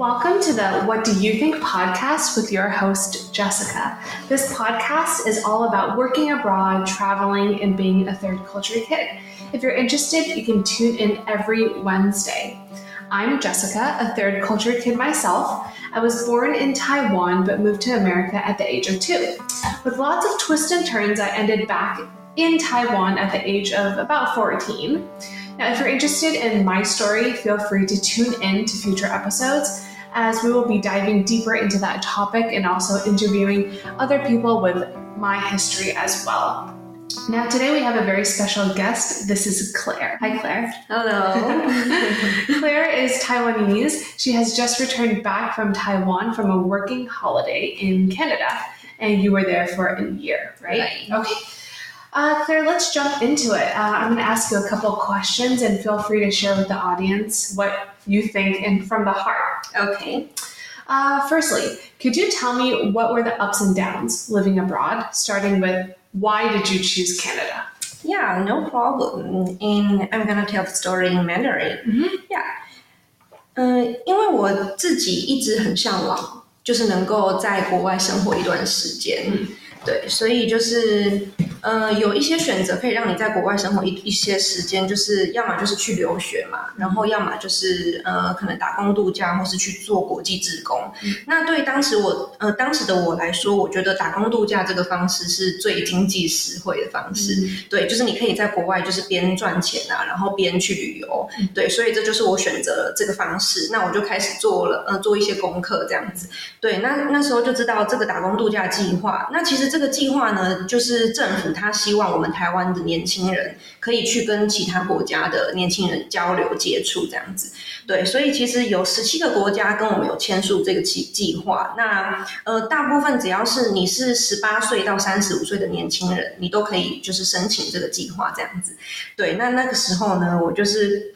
Welcome to the What Do You Think podcast with your host, Jessica. This podcast is all about working abroad, traveling, and being a third culture kid. If you're interested, you can tune in every Wednesday. I'm Jessica, a third culture kid myself. I was born in Taiwan but moved to America at the age of two. With lots of twists and turns, I ended back in Taiwan at the age of about 14. Now, if you're interested in my story, feel free to tune in to future episodes as we will be diving deeper into that topic and also interviewing other people with my history as well. Now, today we have a very special guest. This is Claire. Hi, Claire. Hello. Claire is Taiwanese. She has just returned back from Taiwan from a working holiday in Canada, and you were there for a year, right? Right. Okay. Uh, Claire, let's jump into it. Uh, I'm going to ask you a couple questions, and feel free to share with the audience what you think and from the heart. okay. Uh, firstly, could you tell me what were the ups and downs living abroad, starting with why did you choose Canada? Yeah, no problem. And I'm gonna tell the story in Mandarin. Mhm. Yeah. 嗯、因为我自己一直很向往，就是能够在国外生活一段时间。嗯 对，所以就是呃，有一些选择可以让你在国外生活一一些时间，就是要么就是去留学嘛，然后要么就是呃，可能打工度假，或是去做国际志工。那对当时我呃当时的我来说，我觉得打工度假这个方式是最经济实惠的方式。对，就是你可以在国外就是边赚钱啊，然后边去旅游。对，所以这就是我选择了这个方式。那我就开始做了呃做一些功课这样子。对，那那时候就知道这个打工度假计划。那其实这个计划呢，就是政府他希望我们台湾的年轻人可以去跟其他国家的年轻人交流接触这样子。对，所以其实有十七个国家跟我们有签署这个计计划。那呃，大部分只要是你是十八岁到三十五岁的年轻人，你都可以就是申请这个计划这样子。对，那那个时候呢，我就是。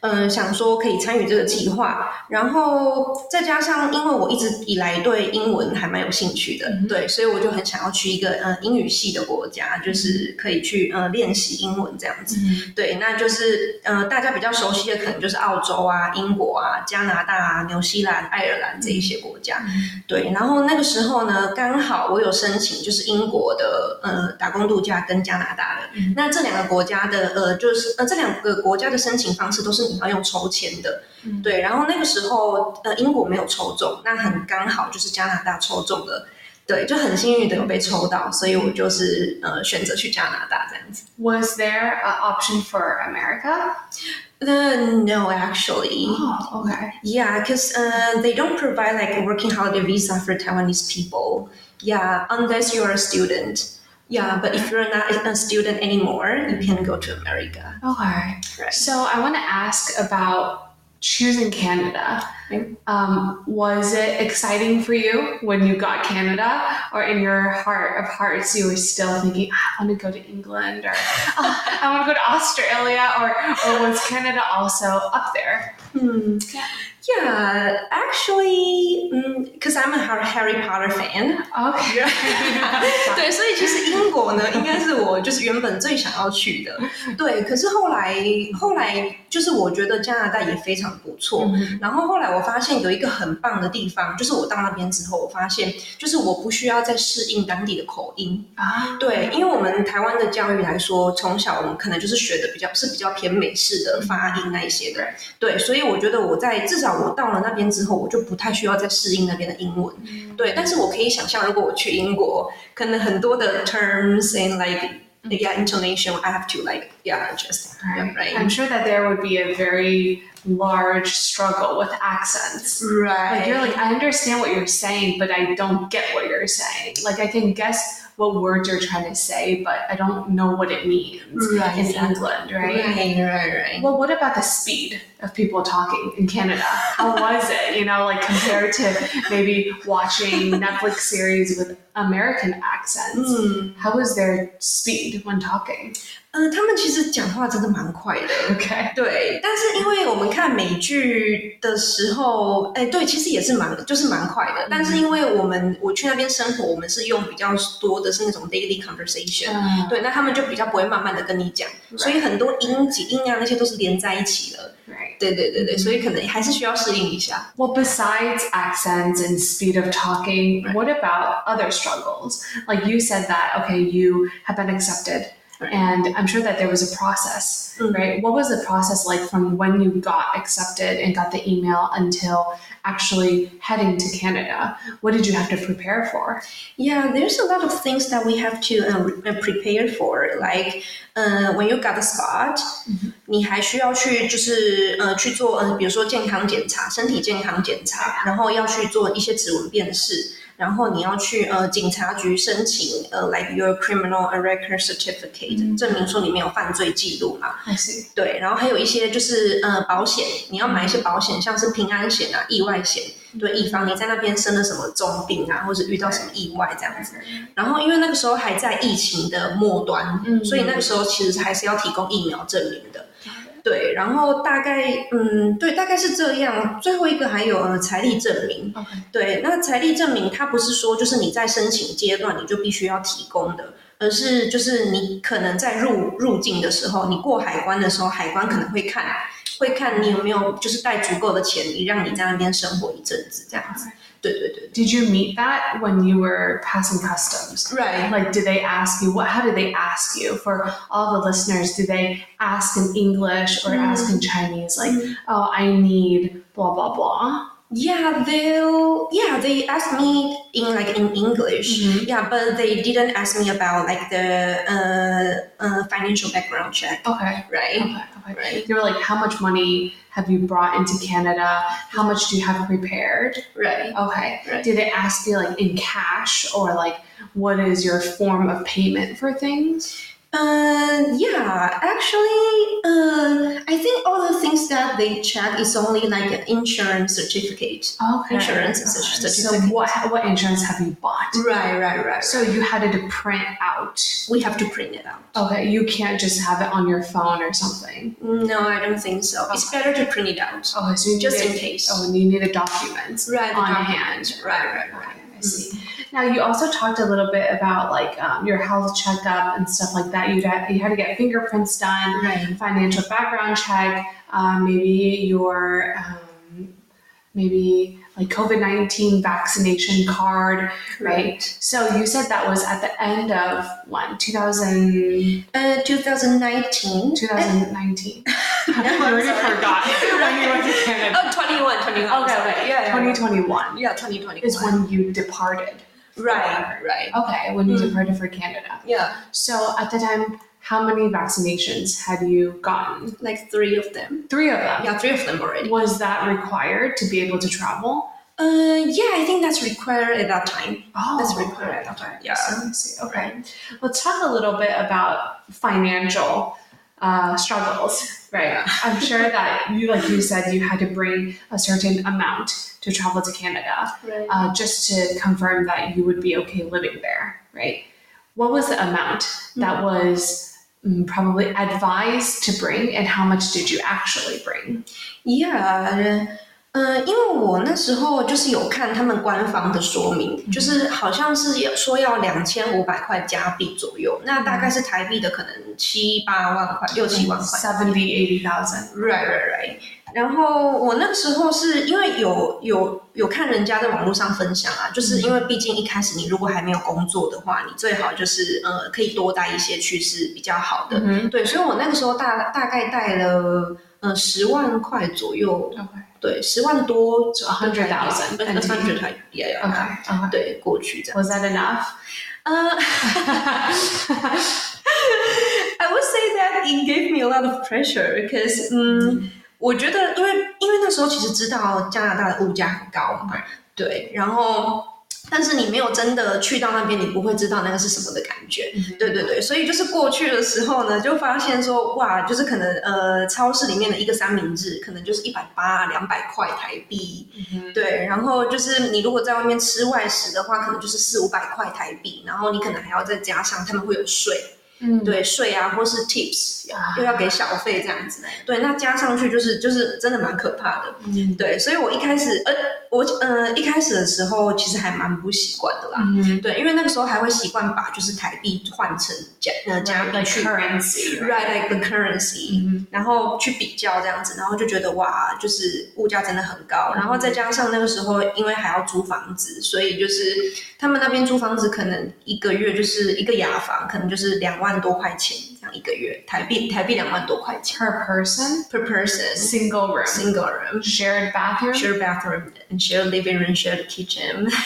嗯，想说可以参与这个计划，然后再加上，因为我一直以来对英文还蛮有兴趣的，嗯对，所以我就很想要去一个呃英语系的国家，就是可以去呃练习英文这样子。对，那就是呃，大家比较熟悉的可能就是澳洲啊、英国啊、加拿大啊、纽西兰、爱尔兰这一些国家。对，然后那个时候呢，刚好我有申请就是英国的呃打工度假跟加拿大的。那这两个国家的呃，就是呃这两个国家的申请方式都是你要用抽签的。嗯对，然后那个时候呃英国没有抽中，那很刚好就是加拿大抽中了。对，就很幸运的有被抽到，所以我就是呃选择去加拿大这样子。 Was there an option for America? Uh, no, actually. Oh, okay. Yeah, because uh, they don't provide like a working holiday visa for Taiwanese people. Yeah, unless you're a student. Yeah, but if you're not a student anymore, you can go to America. Okay. Right. So I want to ask about choosing Canada. Okay. Um, was it exciting for you when you got Canada, or in your heart of hearts you were still thinking, I want to go to England, or "Oh, I want to go to Australia, or or was Canada also up there? Hmm. Yeah, actually, because I'm a Har- Harry Potter fan. Okay. 对，所以其实英国呢，应该是我就是原本最想要去的。对，可是后来后来就是我觉得加拿大也非常不错。然后后来我发现有一个很棒的地方，就是我到那边之后，我发现就是我不需要再适应当地的口音。啊，对，因为我们台湾的教育来说，从小我们可能就是学的比较是比较偏美式的发音那一些的。对，所以我觉得我在至少我到了那边之后，我就不太需要再适应那边的英文。对，但是我可以想象，如果我去英国，可能很多的 terms and like yeah intonation, I have to like yeah adjust. Yeah, right. I'm sure that there would be a very large struggle with accents. Like Right. you're like, I understand what you're saying, but I don't get what you're saying. Like I can guess what words you're trying to say, but I don't know what it means Right, in exactly. England, right? Right, right, right. Well, what about the speed Of people talking in Canada? How was it? You know, like compared to maybe watching Netflix series with American accents. 嗯，How was their speed when talking? 呃，他们其实讲话真的蛮快的。Okay. 对，但是因为我们看美剧的时候，哎，对，其实也是蛮就是蛮快的。但是因为我们我去那边生活，我们是用比较多的是那种 daily conversation，、Uh, 对，那他们就比较不会慢慢的跟你讲，所以很多音节音啊那些都是连在一起的。right. 对对对对，所以可能还是需要适应一下。 Well, besides accents and speed of talking, Right. what about other struggles? Like you said that, okay, you have been accepted. Right. And I'm sure that there was a process, Mm. right? What was the process like from when you got accepted and got the email until actually heading to Canada? What did you have to prepare for? Yeah, there's a lot of things that we have to uh, re- uh, prepare for. Like, uh, when you got the spot，、你还需要去就是呃去做呃，比如说健康检查、身体健康检查，然后要去做一些指纹辨识， 然后你要去呃警察局申请呃 like your criminal record certificate，、证明说你没有犯罪记录嘛。I see. 对，然后还有一些就是呃保险，你要买一些保险，像是平安险啊、意外险，对，以防你在那边生了什么重病啊，或者遇到什么意外这样子。然后因为那个时候还在疫情的末端，嗯所以那个时候其实还是要提供疫苗证明的。对，然后大概嗯，对，大概是这样。最后一个还有呃财力证明.对，那财力证明它不是说就是你在申请阶段你就必须要提供的，而是就是你可能在入入境的时候，你过海关的时候，海关可能会看，会看你有没有就是带足够的钱，你让你在那边生活一阵子这样子。Did you meet that when you were passing customs?，right。Like, did they ask you what? How did they ask you? For all the listeners, do they ask in English or ask in mm. Chinese? Like, mm. oh, I need blah blah blah. Yeah, they'll yeah they asked me in like in English. Mhm. Yeah, but they didn't ask me about like the uh, uh financial background check. Okay. Right. Okay. Okay. Right. They were like, how much money have you brought into Canada? How much do you have prepared? Right. Okay. Right. Did they ask you like in cash or like what is your form of payment for things? Uh, yeah, actually, uh, I think all the things that they check is only like an insurance certificate. Okay. Insurance Okay. So certificate. what what insurance have you bought? Right, right, right. So you had it to print out. we have to print it out. Okay, you can't just have it on your phone or something. No, I don't think so. It's better to print it out. Okay, so Just in case. Oh, and you need a document Right, the on document. hand. Right, right, right. Okay, I see. Now you also talked a little bit about like um, your health checkup and stuff like that. You had you had to get fingerprints done, Right. financial background check, um, maybe your um, maybe like COVID nineteen vaccination card, right? So you said that was at the end of when 2000, Uh, 2019. 2019. I I'm already sorry. forgot when you went to Canada. Oh, 21, 21. Okay, okay. Yeah, yeah. 2021 Yeah, 2021. is when you departed. Right, right. Okay, when you Mm. departed for Canada. Yeah, So at the time, how many vaccinations had you gotten? like three of them. Three of them. Yeah, three of them already. Was that required to be able to travel? Uh, yeah, I think that's required at that time. Oh, That's required at that time. Yeah. So. Okay. Let's talk a little bit about financial uh, struggles. Right. I'm sure that you, like you said, you had to bring a certain amount to travel to Canada. Right. uh, just to confirm that you would be okay living there, right? What was the amount that was mm, probably advised to bring, and how much did you actually bring? Yeah，呃，因为我那时候就是有看他们官方的说明，就是好像是要说要两千五百块加币左右，那大概是台币的可能七八万块、六七万块。Seventy, eighty thousand. Right, right, right. 然后我那个时候是因为有有有看人家在网络上分享啊，就是因为毕竟一开始你如果还没有工作的话，你最好就是呃可以多带一些去是比较好的。Mm-hmm. 对，所以我那个时候大大概带了呃十万块左右，Okay. 对，十万多 a hundred thousand. a hundred 台币，yeah, yeah. 对，过去这样。Was that enough? 呃 I would say that it gave me a lot of pressure because 嗯，我觉得因为因为那时候其实知道加拿大的物价很高嘛，对，然后。但是你没有真的去到那边，你不会知道那个是什么的感觉。对对对，所以就是过去的时候呢，就发现说，哇，就是可能呃，超市里面的一个三明治可能就是一百八、两百块台币，对，然后就是你如果在外面吃外食的话，可能就是四五百块台币，然后你可能还要再加上他们会有税，嗯。对税啊，或是 tips 啊。又要给小费这样子，对，那加上去就是就是真的蛮可怕的，嗯。对，所以我一开始呃我呃一开始的时候其实还蛮不习惯的啦。嗯对，因为那个时候还会习惯把就是台币换成加呃加币 like 去 currency right like the currency，、嗯然后去比较这样子，然后就觉得哇，就是物价真的很高，然后再加上那个时候因为还要租房子，所以就是他们那边租房子可能一个月就是一个雅房，可能就是两万多块钱这样一个月，台币台币两万多块钱。Per person per person single room single room shared bathroom shared bathroom and share living room share the kitchen.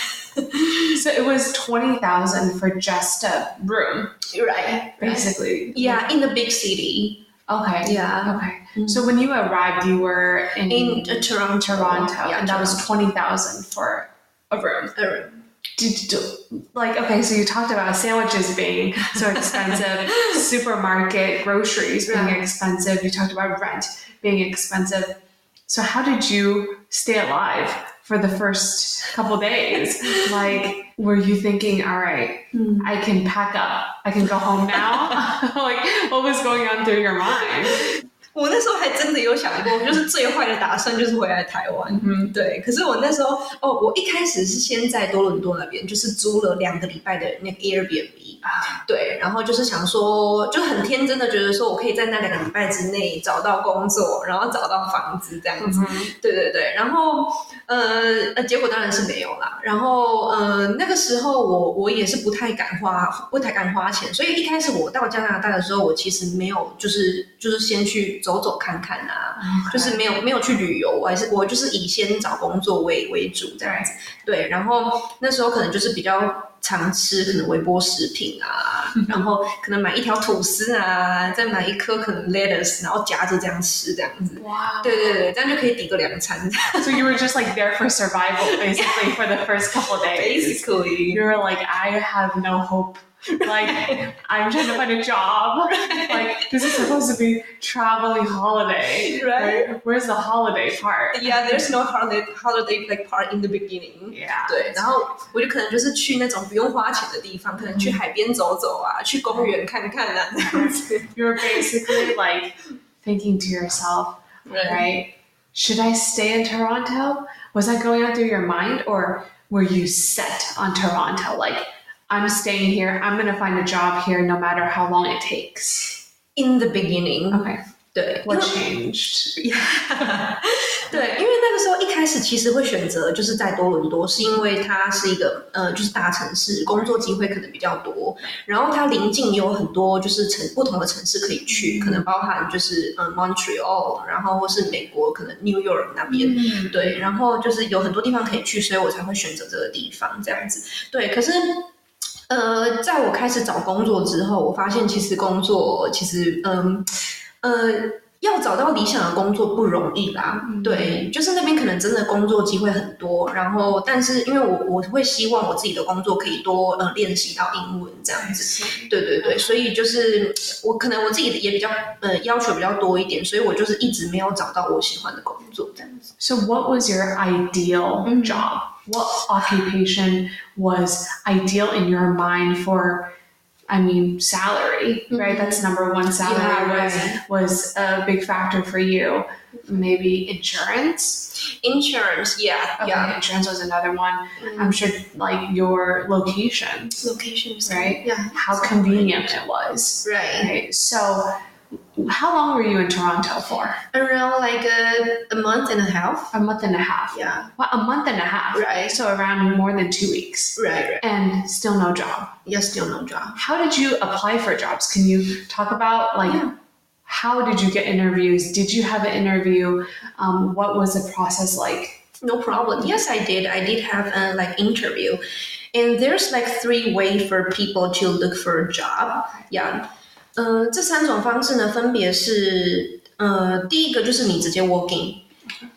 So it was 20,000 for just a room? Right basically. Yeah in the big city. Okay. Yeah. Okay. Mhm. so when you arrived you were in, in uh, Toronto. Toronto yeah and that was 20,000 for a room? A room. did, like okay so you talked about sandwiches being so expensive supermarket groceries being Right. expensive. You talked about rent being expensive. So how did you stay alive for the first couple days. Like were you thinking all right Hmm. i can pack up. I can go home now? Like what was going on through your mind 我那时候还真的有想过，就是最坏的打算就是回来台湾。嗯对，可是我那时候，哦，我一开始是先在多伦多那边，就是租了两个礼拜的那个 Airbnb，啊对，然后就是想说，就很天真的觉得说我可以在那两个礼拜之内找到工作，然后找到房子这样子。对对对，然后呃呃，结果当然是没有啦。然后呃，那个时候我我也是不太敢花，不太敢花钱，所以一开始我到加拿大的时候，我其实没有就是就是先去走走看看啊，就是没有没有去旅游，我还是我就是以先找工作为为主这样子。对，然后那时候可能就是比较常吃可能微波食品啊，然后可能买一条吐司啊，再买一颗可能 lettuce，然后夹着这样吃这样子。wow 对对对，这样就可以抵个两餐。so you were just like there for survival basically for the first couple days Basically，you were like, I have no hope. Like, I'm trying to find a job. Like, this is supposed to be traveling holiday. Right. Where's the holiday part? Yeah, there's no holiday holiday like part in the beginning. Yeah. 对，然后我就可能就是去那种不用花钱的地方，可能去海边走走啊，去公园看看啊，这样子。 You're basically like thinking to yourself, right? Should I stay in Toronto? Was that going on through your mind? Or were you set on Toronto? Like, I'm staying here. I'm going to find a job here no matter how long it takes. In the beginning，Okay. 对，What changed? 对，因为那个时候一开始其实会选择就是在多伦多，是因为它是一个呃就是大城市，工作机会可能比较多，然后它临近有很多就是城不同的城市可以去，可能包含就是嗯 Montreal，然后或是美国可能 New York 那边，对，然后就是有很多地方可以去，所以我才会选择这个地方这样子。对，可是呃，在我开始找工作之后，我发现其实工作其实嗯呃。要找到理想的工作不容易啦，嗯对，就是那边可能真的工作机会很多，然后但是因为我我会希望我自己的工作可以多呃练习到英文这样子，对对对，所以就是我可能我自己也比较呃要求比较多一点，所以我就是一直没有找到我喜欢的工作这样子。So, what was your ideal Mhm. job? What occupation was ideal in your mind for? I mean, salary, right? Mhm. That's number one. Salary Yeah, was right. was a big factor for you. Maybe insurance. Insurance, yeah, Okay, yeah. insurance was another one. Mm. I'm sure, like your location, Locations, right? Yeah. how convenient it was. Right. Right. So, how long were you in Toronto for? Around like a, a month and a half. A month and a half. Yeah. Well, a month and a half. Right. So around more than two weeks. Right, right. And still no job. Yeah, still no job. How did you apply for jobs? Can you talk about like Yeah. how did you get interviews? Did you have an interview? Um, what was the process like? No problem. Yes, I did. I did have a like interview, and there's like three way for people to look for a job. Yeah. 呃，这三种方式呢，分别是呃，第一个就是你直接 walking，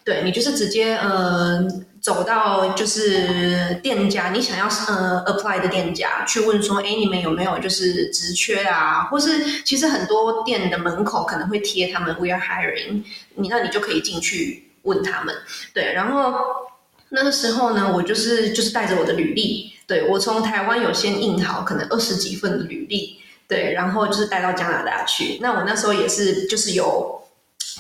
对你就是直接呃走到就是店家，你想要呃 apply 的店家去问说，哎，你们有没有就是职缺啊？或是其实很多店的门口可能会贴他们 we are hiring，你那你就可以进去问他们。对，然后那个时候呢，我就是就是带着我的履历，对我从台湾有先印好可能二十几份的履历，对，然后就是带到加拿大去。那我那时候也是就是有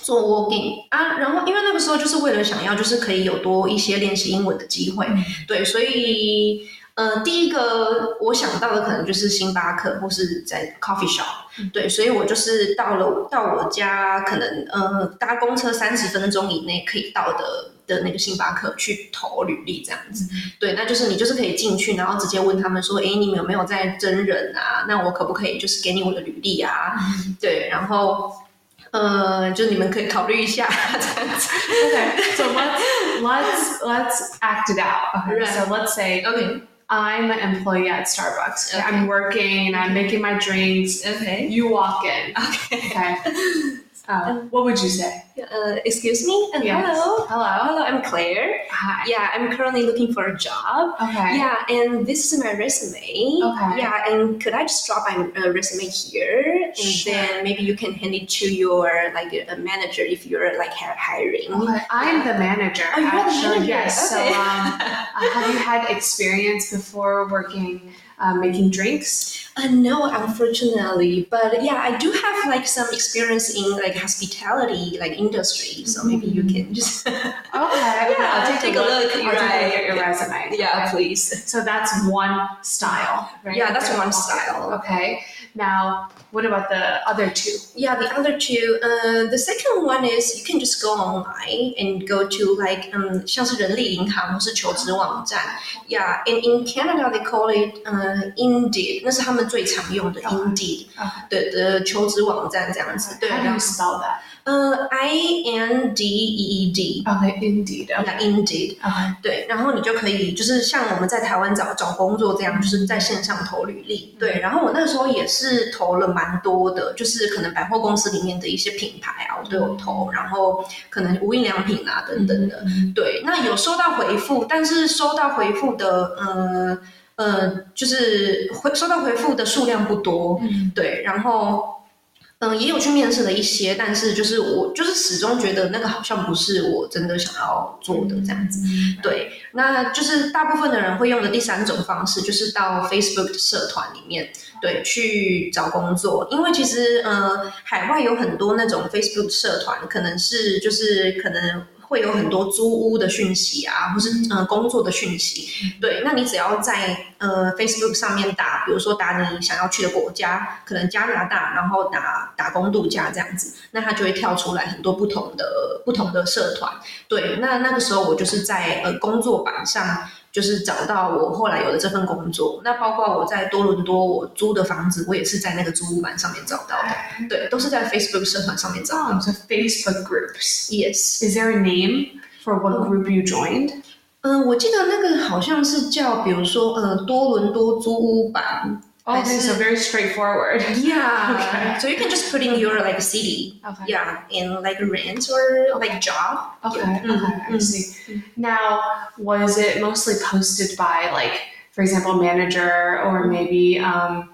做 working 啊，然后因为那个时候就是为了想要就是可以有多一些练习英文的机会，对，所以呃，第一个我想到的可能就是星巴克或是在 coffee shop，对，所以我就是到了到我家可能呃搭公车三十分钟以内可以到的的那个星巴克去投履历这样子，对，那就是你就是可以进去，然后直接问他们说，哎，你们有没有在真人啊？那我可不可以就是给你我的履历啊？对，然后。呃，就你们可以考虑一下 这样子。Okay, so let's let's let's act it out. Okay, so let's say Okay. I'm an employee at Starbucks. Okay. I'm working and I'm making my drinks. Okay. You walk in. Okay. Okay. Uh, what would you say? Uh, excuse me. Uh, Yes. Hello. Hello. Hello. I'm Claire. Hi. Yeah, I'm currently looking for a job. Okay. Yeah, and this is my resume. Okay. Yeah, and could I just drop my uh, resume here, and Sure. then maybe you can hand it to your like a manager if you're like hi- hiring. Okay, I'm the manager. Oh, you're the manager. Yes. So, um, uh, have you had experience before working, uh, making drinks? Uh, no, unfortunately, but yeah, I do have like some experience in like hospitality like industry, so maybe you can just Okay. Yeah, I'll take, take a look. look, I'll take a look right. at your resume. yeah, Okay. please. So that's one style, right? Yeah, that's Okay. one style. Okay. Now, what about the other two? Yeah, the other two, uh, the second one is you can just go online and go to like um 像是人力银行或是求职网站。Yeah, and in Canada they call it 呃、Indeed，那是他们最常用的 Okay. Indeed Okay. 的的求职网站这样子。对， How do 然 you 后 spell that? 呃 I N D E E D，Okay, indeed. Okay. 那 Indeed。Okay. 对，然后你就可以就是像我们在台湾找找工作这样，就是在线上投履历。对，然后我那个时候也是投了蛮多的，就是可能百货公司里面的一些品牌啊，我都有投，然后可能无印良品啊等等的。对，那有收到回复，但是收到回复的，呃呃，就是回收到回复的数量不多。嗯对，然后。嗯，也有去面试了一些，但是就是我就是始终觉得那个好像不是我真的想要做的这样子。对，那就是大部分的人会用的第三种方式，就是到 Facebook 的社团里面，对，去找工作。因为其实呃，海外有很多那种 Facebook 社团，可能是就是可能。会有很多租屋的讯息啊，或是呃工作的讯息，对，那你只要在呃 Facebook 上面打，比如说打你想要去的国家，可能加拿大，然后打打工度假这样子，那它就会跳出来很多不同的不同的社团，对，那那个时候我就是在呃工作榜上，就是找到我后来有的这份工作。那包括我在多伦多我租的房子，我也是在那个租屋版上面找到的。对，都是在 Facebook 社团上面找到 Oh, so Facebook groups. Yes，Is there a name for what group you joined? 嗯、我记得那个好像是叫，比如说呃多伦多租屋版。Oh, 还 okay, 是 so very straightforward. Yeah. Okay. So you can just put in your like city. Okay. Yeah, in like rent or like job. Okay, Mm, okay, I see. Now, was it mostly posted by, like, for example, manager or maybe, um,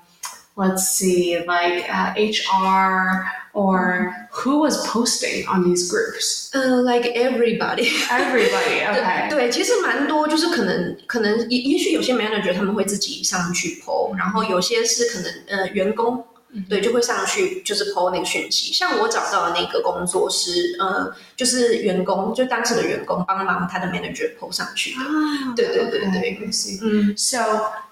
let's see, like uh, HR or who was posting on these groups? Uh, like everybody. Everybody. Okay. 对，其实蛮多，就是可能可能也也许有些 manager 他们会自己上去 PO，然后有些是可能呃员工。对，就会上去就是 PO 那个讯息。像我找到的那个工作是，呃，就是员工，就当时的员工帮忙他的 manager PO 上去的。 Ah, 对对对 okay, 对 I see. 嗯 So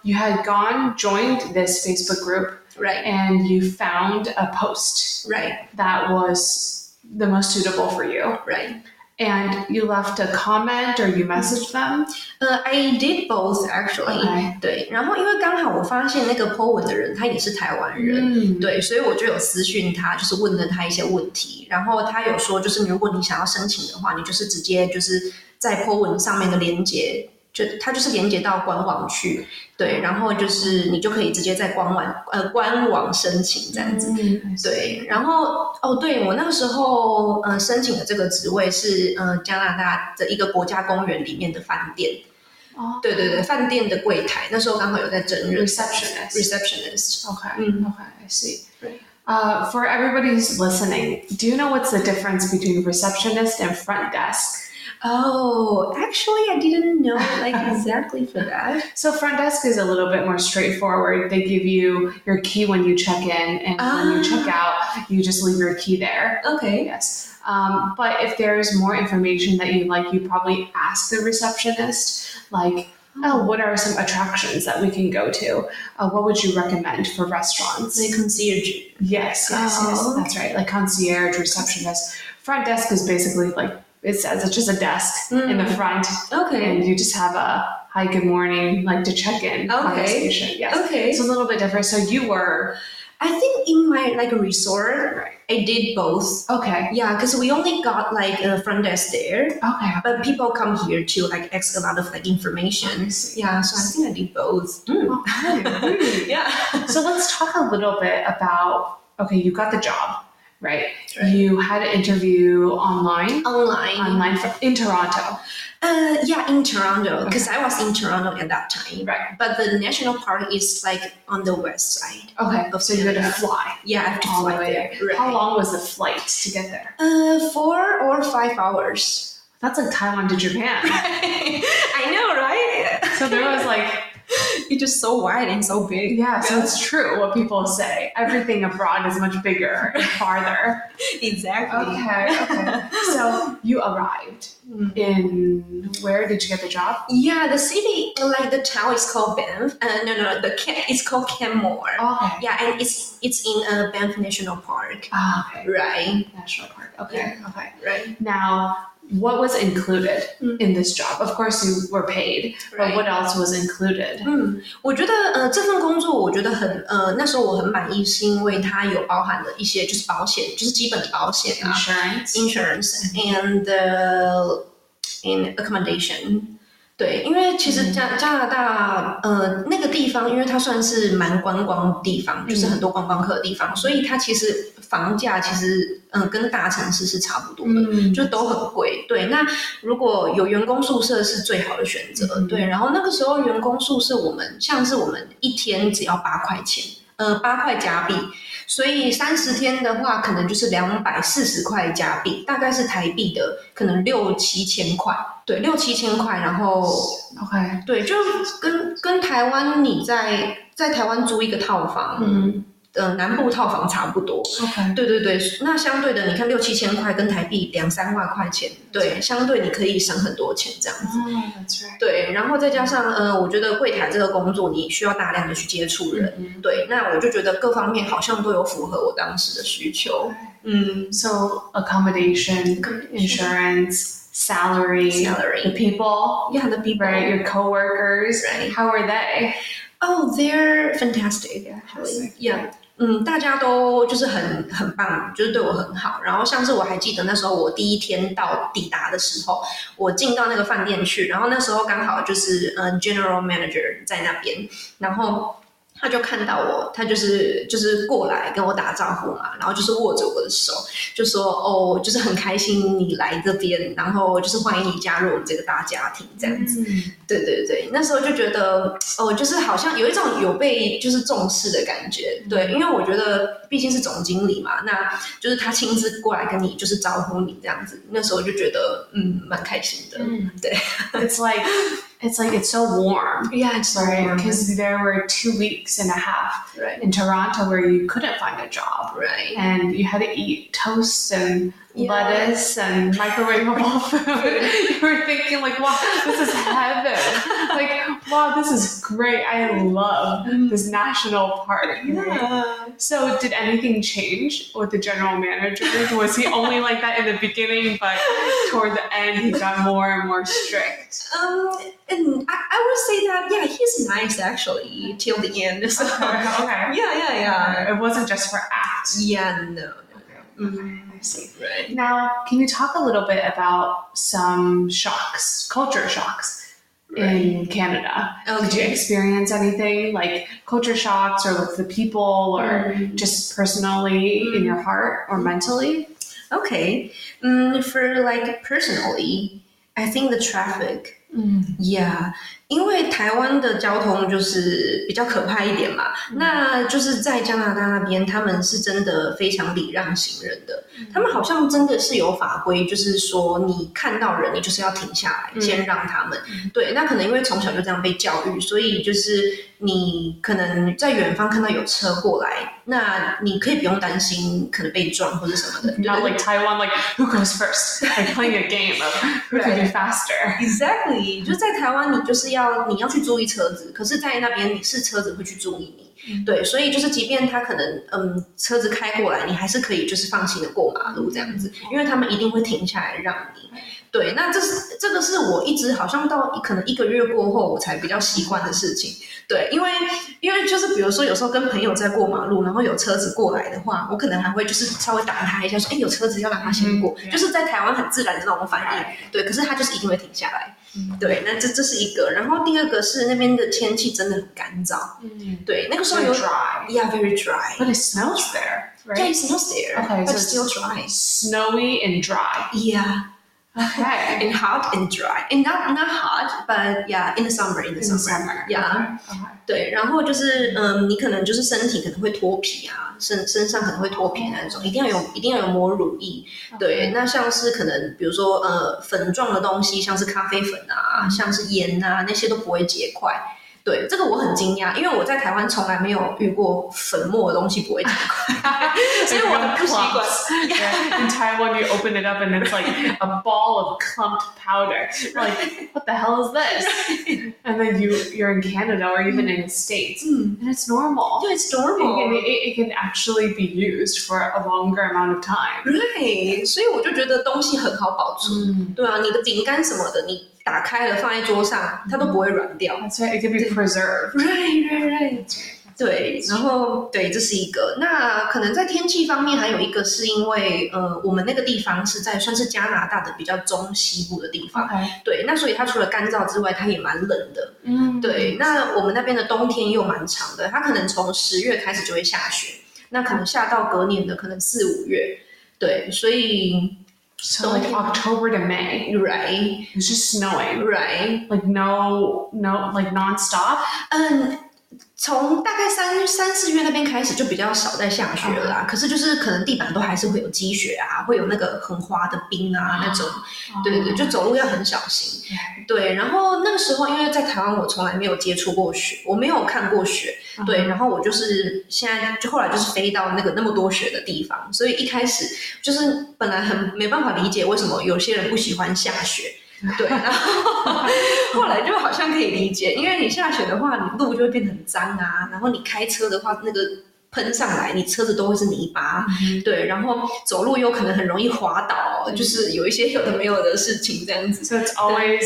you had gone, joined this Facebook group, ，right and you found a post right that was the most suitable for you. right。 And you left a comment or you messaged them? 呃、i did both actually。 Okay. 对，然后因为刚好我发现那个 PO 文的人他也是台湾人， Mm. 对，所以我就有私讯他，就是问了他一些问题，然后他有说，就是如果你想要申请的话，你就是直接就是在 po 文上面的连接， 就它就是连接到官网去，对，然后就是你就可以直接在官网呃官网申请这样子。Mm. 对，然后哦，对我那个时候呃申请的这个职位是呃加拿大的一个国家公园里面的饭店，Oh, 对对对，饭店的柜台，那时候刚好有在征人 Receptionist. receptionist。Okay. Mm. Okay. I see. Right. Uh, for everybody who's listening, do you know what's the difference between receptionist and front desk? Oh, actually, I didn't know like exactly for that. So front desk is a little bit more straightforward. They give you your key when you check in, and when you check out, you just leave your key there. Okay. Yes. Um, but if there's more information that you like, you probably ask the receptionist, like, oh, what are some attractions that we can go to? Uh, what would you recommend for restaurants? They concierge. Yes, yes, Oh, yes. That's right. Like concierge, receptionist. Front desk is basically like it says it's just a desk in the Mm. front, Okay. and you just have a hi, good morning, like to check in Okay. conversation. Yes. Okay. It's a little bit different. So you were I think in my like resort, I did both. okay. Yeah, because we only got like a front desk there, Okay. but people come here to like ask a lot of like information. Yeah, so I think I did both. Mm. Okay. Yeah. So let's talk a little bit about okay, you got the job, right? Right. You had an interview online, Online. online for, in Toronto, Uh, yeah, in Toronto, because I was in Toronto at that time. right? But the national park is like on the west side. Okay, Of so you had to fly Yeah, I have to all the fly way there. there. Right. How long was the flight to get there? Uh, four or five hours. That's like Taiwan to Japan. I know, right? So there was like, it's just so wide and so big. yeah, so it's true what people say. Everything abroad is much bigger and farther. exactly. Okay, okay. So you arrived Mm. in where did you get the job? Yeah, the city, like the town, is called Banff. Uh, no, no, the Ken, it's called Canmore. Okay. Yeah, and it's it's in uh, Banff National Park. Ah, okay. Right. National Park. Okay, okay. Right. Now, what was included Mm. in this job? Of course, you were paid, but Right. what else was included? 嗯，我觉得呃这份工作我觉得很呃那时候我很满意，是因为它有包含了一些就是保险，就是基本的保险啊 Insurance. ，insurance and uh, in accommodation。 对，因为其实加加拿大呃那个地方，因为它算是蛮观光的地方，就是很多观光客的地方，所以它其实房价其实嗯、呃跟大城市是差不多的。嗯，就都很贵。对，那如果有员工宿舍是最好的选择。嗯对，然后那个时候员工宿舍我们像是我们一天只要八块钱，呃，八块加币。所以三十天的话，可能就是两百四十块加币，大概是台币的可能六七千块，对，六七千块。然后 OK，对，就跟跟台湾你在在台湾租一个套房，嗯呃，南部套房差不多。，OK，对对对，那相对的，你看六七千块跟台币两三万块钱，对，相对你可以省很多钱这样子。Oh. 对，然后再加上呃，我觉得柜台这个工作你需要大量的去接触人，嗯对，那我就觉得各方面好像都有符合我当时的需求。嗯 So accommodation, insurance, salary, Salary. the people,，Yeah, the people. right? Your coworkers. Right. How are they? Oh, they're fantastic actually. Yeah. 嗯，大家都就是很很棒，就是对我很好。然后像是我还记得那时候我第一天到抵达的时候，我进到那个饭店去，然后那时候刚好就是嗯 general manager 在那边，然后他就看到我，他就是就是过来跟我打招呼嘛，然后就是握着我的手，就说哦，就是很开心你来这边，然后就是欢迎你加入我们这个大家庭这样子。对对对，那时候就觉得哦，就是好像有一种有被就是重视的感觉。对，因为我觉得毕竟是总经理嘛，那就是他亲自过来跟你就是招呼你这样子，那时候就觉得嗯蛮开心的。嗯对 It's like it's like it's so warm. Yeah, it's Right, because there were two weeks and a half right, in Toronto where you couldn't find a job, right. and you had to eat toast and Yeah. lettuce and microwavable food. you were thinking like, "Wow, this is heaven!" like, "Wow, this is great. I love this national park." Yeah. So, did anything change with the general manager? Was he only like that in the beginning, but toward the end he got more and more strict? Um, and I, I would say that yeah, he's nice actually till the end. So okay. yeah, yeah, yeah. It wasn't just for act. Yeah, no. Mm, I Right. Now, can you talk a little bit about some shocks, culture shocks in Canada? Did you experience anything like culture shocks or with the people or Mm. just personally in your heart or mentally? Okay. Mm, for like personally, I think the traffic. Yeah，因为台湾的交通就是比较可怕一点嘛，那就是在加拿大那边，他们是真的非常礼让行人的。他们好像真的是有法规，就是说你看到人，你就是要停下来，嗯先让他们。对，那可能因为从小就这样被教育，所以就是你可能在远方看到有车过来，那你可以不用担心可能被撞或者什么的。对 Not like Taiwan, like who goes first? Playing a game of who can be faster. Exactly，就在台湾，你就是要你要去注意车子，可是，在那边你是车子会去注意你，嗯对，所以就是即便他可能嗯车子开过来，你还是可以就是放心的过马路这样子，因为他们一定会停下来让你。对，那这是这个是我一直好像到可能一个月过后我才比较习惯的事情。对，因为因为就是比如说有时候跟朋友在过马路，然后有车子过来的话，我可能还会就是稍微打他一下，说哎有车子要让他先过，嗯就是在台湾很自然的那种反应。对，可是他就是一定会停下来。对，那这这是一个，然后第二个是那边的天气真的很干燥。嗯对，那个时候有 dry. Yeah, very dry. But it smells there, Yeah, right? smells there, Okay, but still dry. Snowy and dry. Okay, in hot and dry, and not not hot, but yeah, in the summer, in the summer, yeah. 对，然后就是，嗯，你可能就是身体可能会脱皮啊，身身上可能会脱皮那种，一定要有，一定要有磨乳液。对，那像是可能，比如说，呃，粉状的东西，像是咖啡粉啊，像是盐啊，那些都不会结块。对，这个我很惊讶，因为我在台湾从来没有遇过粉末的东西不会结块，所以我很不习惯。 Yeah. In Taiwan, you open it up and it's like a ball of clumped powder. You're like, what the hell is this? And then you you're in Canada or even in the States, 嗯， and it's normal. 对，it's It can, normal。 it, it can actually be used for a longer amount of time. 对，所以我就觉得东西很好保存。对啊，你的饼干什么的，你 打开了放在桌上，它都不会软掉。That's right. It can be preserved. Right, right, right. 对，然后对，这是一个。那可能在天气方面，还有一个是因为呃，我们那个地方是在算是加拿大的比较中西部的地方。对，那所以它除了干燥之外，它也蛮冷的。Mm. 对，那我们那边的冬天又蛮长的，它可能从十月开始就会下雪，那可能下到隔年的可能四五月。对，所以 So like Don't- October to May, right, it's just snowing. right. Like no, no, like nonstop. 嗯，从大概三三四月那边开始就比较少在下雪了啦。可是就是可能地板都还是会有积雪啊，会有那个很滑的冰啊那种。对对对，就走路要很小心。对，然后那个时候因为在台湾我从来没有接触过雪，我没有看过雪。对，然后我就是现在就后来就是飞到那个那么多雪的地方，所以一开始就是本来很没办法理解为什么有些人不喜欢下雪。对，然后后来就好像可以理解，因为你下雪的话，你路就会变得很脏啊，然后你开车的话，那个喷上来，你车子都会是泥巴，对，然后走路有可能很容易滑倒，就是有一些有的没有的事情这样子。So it's always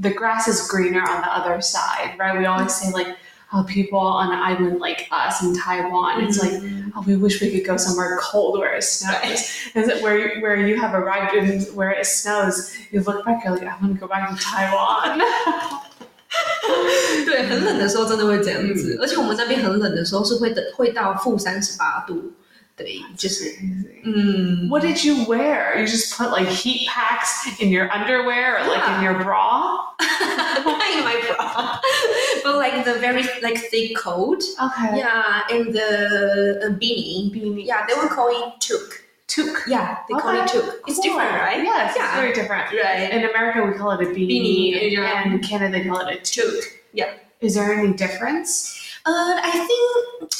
the grass is greener on the other side, right? We always say like, oh, people on an island like us in Taiwan, it's like, oh, we wish we could go somewhere cold where it snows. Is it where where you have arrived and where it snows? You look back, you're like, I want to go back to Taiwan. 对，很冷的时候真的会这样子，而且我们那边很冷的时候是会的会到负三十八度， 对，就是嗯， What did you wear? You just put like heat packs in your underwear or like in your bra? in my bra, but like the very like thick coat, Okay. yeah, and the uh, beanie, Beanie. yeah, they will call it toque. Toque. Yeah, they call it Okay, toque. It's cool. different, right? Yes, it's Yeah. very different. Right. In America, we call it a beanie, Beanie, yeah. and in Canada, they call it a toque. Yeah. Is there any difference? Uh, I think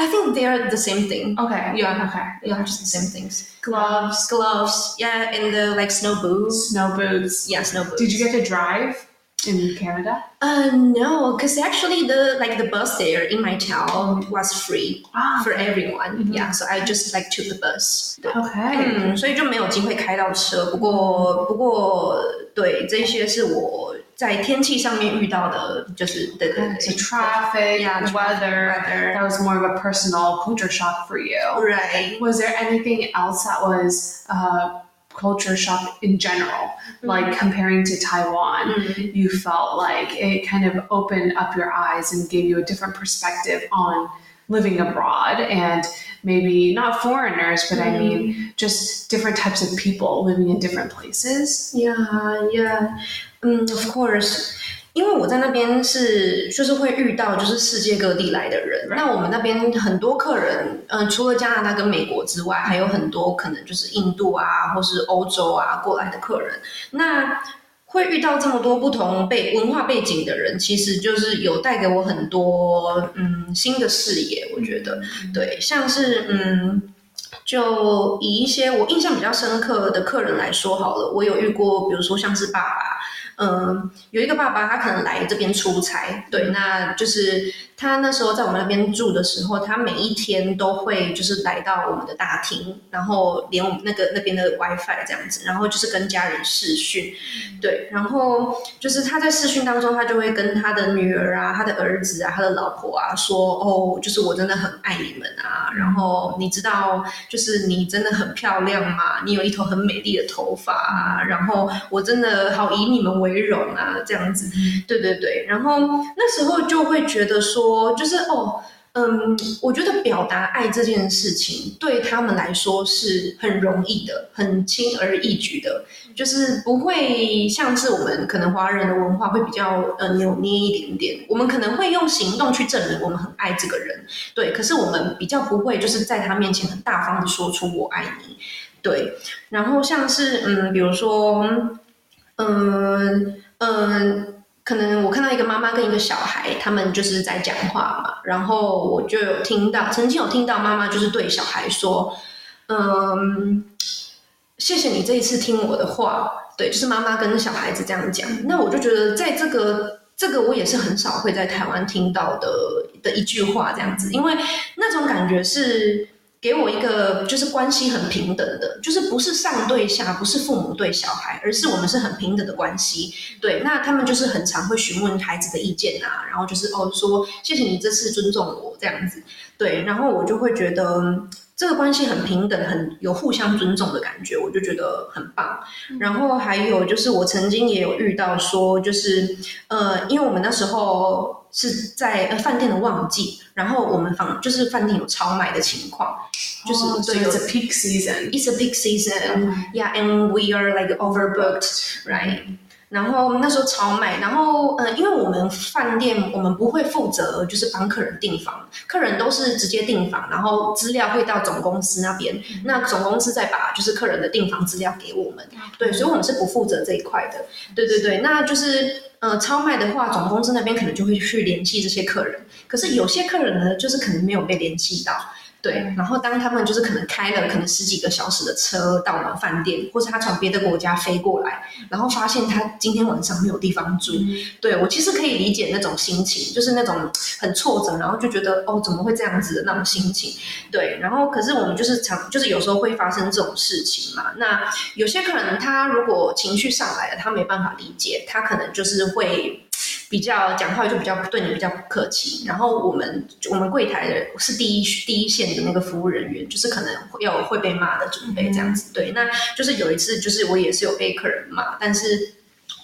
I think they are the same thing. Okay. Yeah. Okay. Yeah, just the same things. Gloves, Gloves, yeah, and the like snow boots. snow boots. Yeah, snow boots. Did you get to drive in Canada? Uh, no, because actually the like the bus there in my town was free Wow. for everyone. Mhm. Yeah, so I just like took the bus. Okay. 嗯，所以就没有机会开到车。不过，不过，对，这些是我 在天气上面遇到的，就是对对 So 对 traffic, Yeah, weather. weather. That was more of a personal culture shock for you. Right. Was there anything else that was uh, culture shock in general, like comparing to Taiwan? 嗯 You felt like it kind of opened up your eyes and gave you a different perspective on living abroad and maybe not foreigners, but I mean just different types of people living in different places. Yeah, yeah. Um, of course. 因为我在那边是就是会遇到就是世界各地来的人，那我们那边很多客人，嗯，除了加拿大跟美国之外，还有很多可能就是印度啊或是欧洲啊过来的客人，那会遇到这么多不同背文化背景的人，其实就是有带给我很多嗯新的视野，我觉得对，像是嗯。就以一些我印象比较深刻的客人来说好了，我有遇过，比如说像是爸爸，嗯，有一个爸爸他可能来这边出差，对，那就是。他那时候在我们那边住的时候，他每一天都会就是来到我们的大厅，然后连我们那个那边的 WiFi 这样子，然后就是跟家人视讯，对，然后就是他在视讯当中，他就会跟他的女儿啊、他的儿子啊、他的老婆啊说：“哦，就是我真的很爱你们啊，然后你知道，就是你真的很漂亮嘛，你有一头很美丽的头发啊，然后我真的好以你们为荣啊，这样子，对对对，然后那时候就会觉得说。”就是哦，嗯，我觉得表达爱这件事情对他们来说是很容易的，很轻而易举的，就是不会像是我们可能华人的文化会比较呃扭捏一点点，我们可能会用行动去证明我们很爱这个人，对，可是我们比较不会就是在他面前很大方的说出我爱你，对，然后像是嗯，比如说，嗯嗯。可能我看到一个妈妈跟一个小孩，他们就是在讲话嘛，然后我就有听到，曾经有听到妈妈就是对小孩说：“嗯，谢谢你这一次听我的话。”对，就是妈妈跟小孩子这样讲。那我就觉得，在这个这个，我也是很少会在台湾听到的的一句话这样子，因为那种感觉是。给我一个就是关系很平等的，就是不是上对下，不是父母对小孩，而是我们是很平等的关系。对，那他们就是很常会询问孩子的意见啊，然后就是哦说谢谢你这次尊重我这样子。对，然后我就会觉得这个关系很平等，很有互相尊重的感觉，我就觉得很棒。然后还有就是我曾经也有遇到说，就是呃，因为我们那时候。是在呃饭店的旺季，然后我们房就是饭店有超卖的情况，就是对，it's a peak season. It's a peak season. Yeah, and we are like overbooked, right? 然后那时候超卖，然后呃，因为我们饭店我们不会负责就是帮客人订房，客人都是直接订房，然后资料会到总公司那边，那总公司再把就是客人的订房资料给我们，对，所以我们是不负责这一块的，对对对，那就是。呃，超卖的话，总公司那边可能就会去联系这些客人。可是有些客人呢，就是可能没有被联系到。对，然后当他们就是可能开了可能十几个小时的车到我们饭店，或是他从别的国家飞过来，然后发现他今天晚上没有地方住。对我其实可以理解那种心情，就是那种很挫折，然后就觉得哦怎么会这样子的那种心情。对，然后可是我们就是常就是有时候会发生这种事情嘛。那有些可能他如果情绪上来了，他没办法理解，他可能就是会。比较讲话就比较对你比较不客气，然后我们我们柜台的是第一第一线的那个服务人员，就是可能要会被骂的准备这样子。对，那就是有一次，就是我也是有被客人骂，但是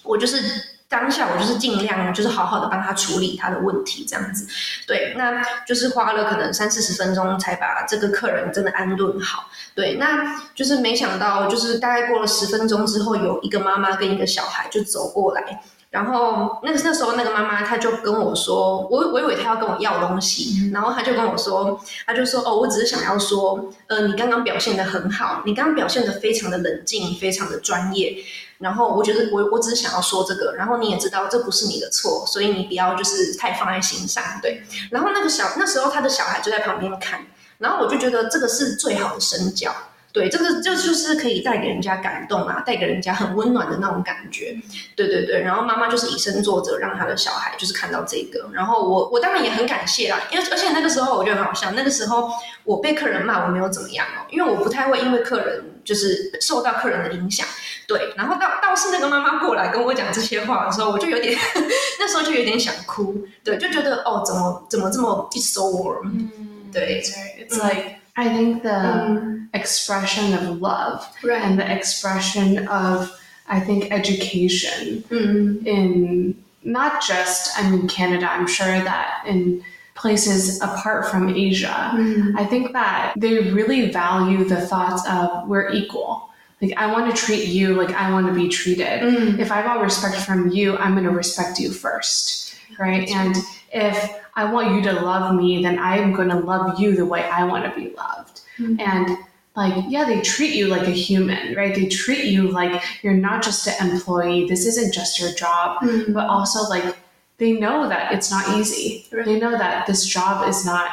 我就是当下我就是尽量就是好好的帮他处理他的问题这样子。对，那就是花了可能三四十分钟才把这个客人真的安顿好。对，那就是没想到，就是大概过了十分钟之后，有一个妈妈跟一个小孩就走过来。然后那个那时候那个妈妈，她就跟我说，我我以为她要跟我要东西，然后她就跟我说，她就说，哦，我只是想要说，呃，你刚刚表现的很好，你刚刚表现的非常的冷静，非常的专业，然后我觉得我我只是想要说这个，然后你也知道这不是你的错，所以你不要就是太放在心上，对。然后那个小那时候他的小孩就在旁边看，然后我就觉得这个是最好的身教。对，这个就就是可以带给人家感动啊，带给人家很温暖的那种感觉。对对对，然后妈妈就是以身作则，让他的小孩就是看到这个。然后我我当然也很感谢啦，因为而且那个时候我觉得很好笑，那个时候我被客人骂，我没有怎么样哦，因为我不太会因为客人就是受到客人的影响。对，然后到倒是那个妈妈过来跟我讲这些话的时候，我就有点 那时候就有点想哭。对，就觉得哦，怎么怎么这么 it's so warm。嗯，对，it's like I think the expression of love right. and the expression of I think education mm-hmm. in not just I mean Canada. I'm sure that in places apart from Asia, mm-hmm. I think that they really value the thoughts of we're equal. like I want to treat you like I want to be treated. Mm. If I want respect from you, I'm going to respect you first, right? And if I want you to love me, then I'm going to love you the way I want to be loved. Mm. And like, yeah, they treat you like a human, right? They treat you like you're not just an employee. This isn't just your job, Mm. but also like they know that it's not easy. Right. They know that this job is not,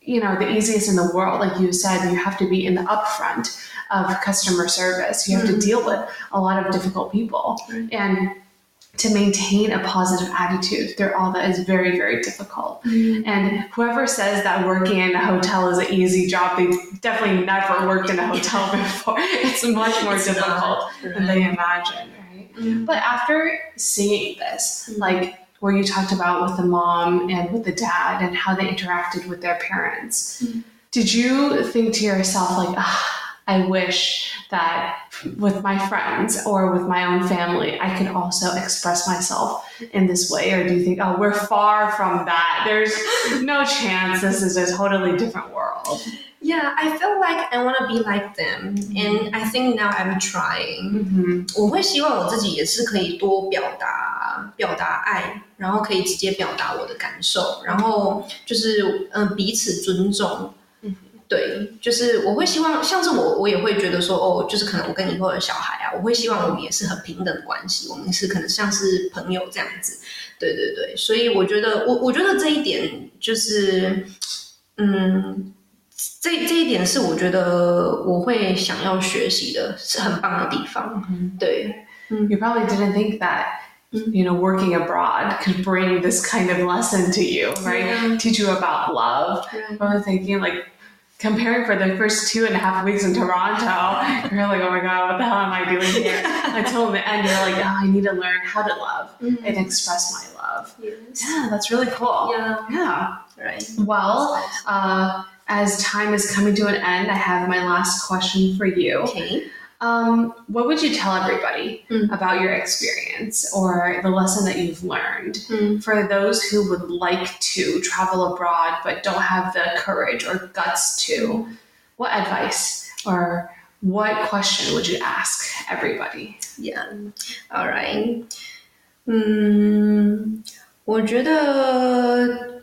you know, the easiest in the world. Like you said, you have to be in the upfront of customer service. You have to Mhm. deal with a lot of difficult people. Right. And to maintain a positive attitude through all that is very, very difficult. Mm. And whoever says that working in a hotel is an easy job, they've definitely never worked in a hotel before. It's much more It's difficult not, than they imagine, right? Mm. But after seeing this, Mhm. like where you talked about with the mom and with the dad and how they interacted with their parents, Mhm. did you think to yourself, like, ah, I wish that with my friends or with my own family, I could also express myself in this way? Or do you think, oh, we're far from that? There's no chance this is a totally different world. Yeah, I feel like I want to be like them, and I think now I'm trying. hmm 我会希望我自己也是可以多表达表达爱，然后可以直接表达我的感受，然后就是嗯、呃彼此尊重。 嗯对，就是我会希望，像是我，我也会觉得说，哦，就是可能我跟以后的小孩啊，我会希望我们也是很平等的关系，我们是可能像是朋友这样子。对对对，所以我觉得，我我觉得这一点就是，嗯，这这一点是我觉得我会想要学习的，是很棒的地方。对，You probably didn't think that. Mhm. You know, working abroad could bring this kind of lesson to you, right? Yeah. Teach you about love. Probably thinking like comparing for the first two and a half weeks in Toronto, you're like, oh my god, what the hell am I doing here? Until the end, you're like, oh, I need to learn how to love and express my love. Yes. Yeah, that's really cool. Yeah. Yeah. Right. Well, uh, as time is coming to an end, I have my last question for you. Okay. Um, what would you tell everybody Mm. about your experience or the lesson that you've learned Mm. for those who would like to travel abroad but don't have the courage or guts to? What advice or what question would you ask everybody? Yeah. All right. 嗯，我觉得，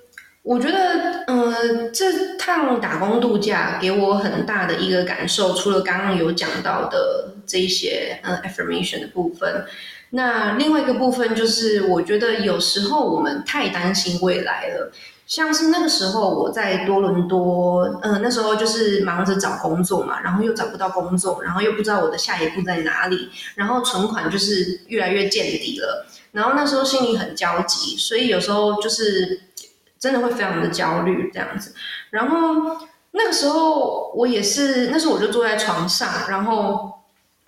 我觉得，呃，这趟打工度假给我很大的一个感受，除了刚刚有讲到的这一些呃 affirmation 的部分，那另外一个部分就是，我觉得有时候我们太担心未来了。像是那个时候我在多伦多，呃，那时候就是忙着找工作嘛，然后又找不到工作，然后又不知道我的下一步在哪里，然后存款就是越来越见底了，然后那时候心里很焦急，所以有时候就是真的会非常的焦虑这样子。然后那个时候我也是，那时候我就坐在床上，然后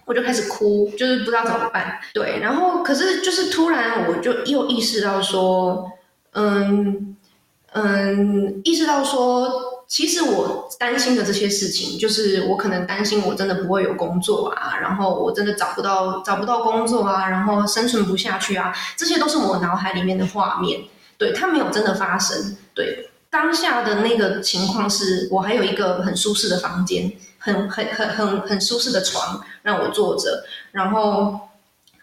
我就开始哭，就是不知道怎么办。对，然后可是就是突然我就又意识到说，嗯嗯，意识到说，其实我担心的这些事情，就是我可能担心我真的不会有工作啊，然后我真的找不到找不到工作啊，然后生存不下去啊，这些都是我脑海里面的画面，对，它没有真的发生。对，当下的那个情况是我还有一个很舒适的房间，很很很很很舒适的床让我坐着，然后。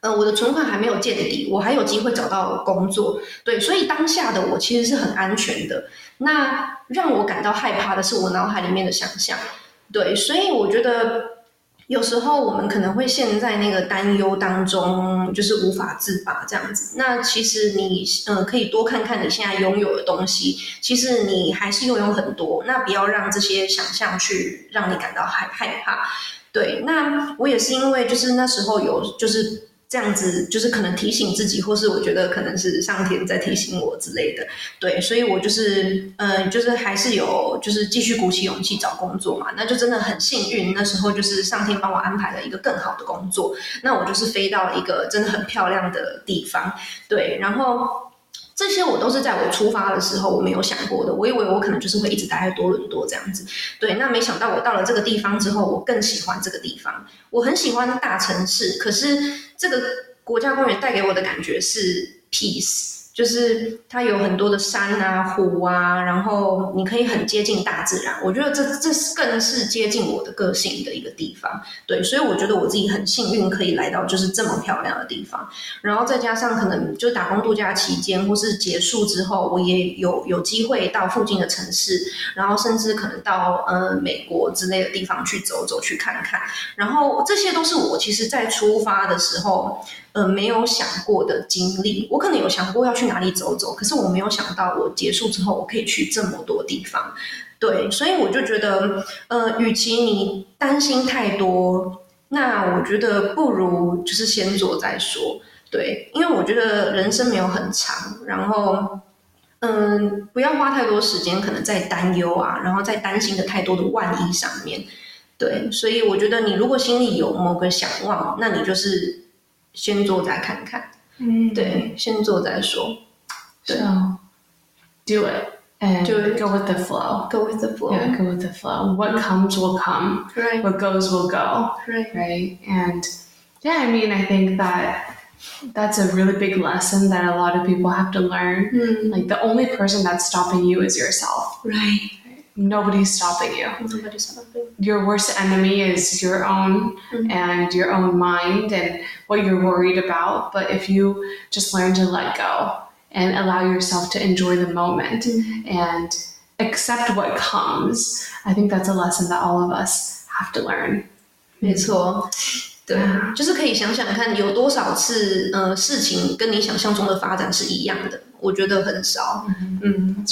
呃，我的存款还没有见底，我还有机会找到工作，对，所以当下的我其实是很安全的。那让我感到害怕的是我脑海里面的想象，对，所以我觉得有时候我们可能会陷在那个担忧当中，就是无法自拔这样子。那其实你呃可以多看看你现在拥有的东西，其实你还是拥有很多。那不要让这些想象去让你感到害害怕。对，那我也是因为就是那时候有就是。这样子就是可能提醒自己，或是我觉得可能是上天在提醒我之类的，对，所以我就是嗯，就是还是有就是继续鼓起勇气找工作嘛，那就真的很幸运，那时候就是上天帮我安排了一个更好的工作，那我就是飞到了一个真的很漂亮的地方，对，然后。这些我都是在我出发的时候我没有想过的，我以为我可能就是会一直待在多伦多这样子，对，那没想到我到了这个地方之后，我更喜欢这个地方，我很喜欢大城市，可是这个国家公园带给我的感觉是 peace，就是它有很多的山啊、湖啊，然后你可以很接近大自然。我觉得这这是更是接近我的个性的一个地方。对，所以我觉得我自己很幸运可以来到就是这么漂亮的地方。然后再加上可能就打工度假期间或是结束之后，我也有有机会到附近的城市，然后甚至可能到呃美国之类的地方去走走去看看。然后这些都是我其实在出发的时候。呃，没有想过的经历，我可能有想过要去哪里走走，可是我没有想到我结束之后我可以去这么多地方。对，所以我就觉得，呃，与其你担心太多，那我觉得不如就是先做再说。对，因为我觉得人生没有很长，然后，嗯，不要花太多时间，可能在担忧啊，然后在担心的太多的万一上面。对，所以我觉得你如果心里有某个想望，那你就是。先做再看看，嗯，对，先做再说。So do it and do it. Go with the flow. Go with the flow. Yeah, go with the flow. What comes will come. Right. What goes will go. Right. Right. And yeah, I mean, I think that that's a really big lesson that a lot of people have to learn. Mm. Like the only person that's stopping you is yourself. Right nobody's stopping you. Nobody's stopping. Your worst enemy is your own mm-hmm. and your own mind and what you're worried about. But if you just learn to let go and allow yourself to enjoy the moment mm-hmm. and accept what comes, I think that's a lesson that all of us have to learn. 没错，对，就是可以想想看，有多少次呃事情跟你想象中的发展是一样的？我觉得很少。嗯嗯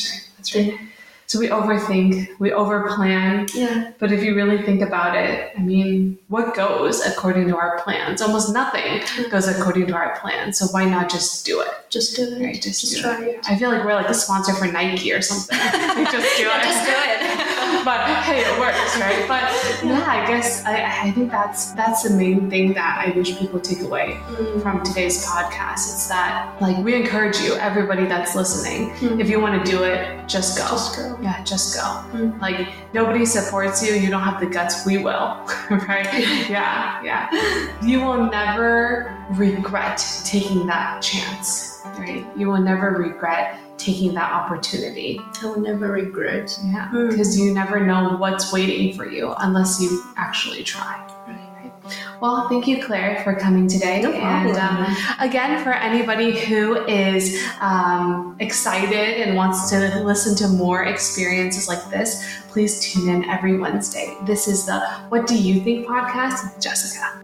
，That's right. That's right. So we overthink, we overplan. Yeah. But if you really think about it, I mean, what goes according to our plans? Almost nothing goes according to our plan. So why not just do it? Just do it. Right, just, just try it. it. I feel like we're like a sponsor for Nike or something. just do it. just do it. but hey, it works, right? But yeah, I guess I, I think that's that's the main thing that I wish people take away mm. from today's podcast. It's that like we encourage you, everybody that's listening, mm. if you want to do it, just go. Just go. Yeah, just go. Mm. Like nobody supports you, you don't have the guts, we will. right? yeah, yeah. You will never regret taking that chance. Right? You will never regret taking that opportunity. I will never regret. Yeah, because mm. you never know what's waiting for you unless you actually try. Well, thank you, Claire, for coming today. No and um, again, for anybody who is um, excited and wants to listen to more experiences like this, please tune in every Wednesday. This is the What Do You Think podcast with Jessica.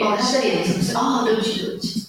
哦，他在演是不是？哦，对不起，对不起。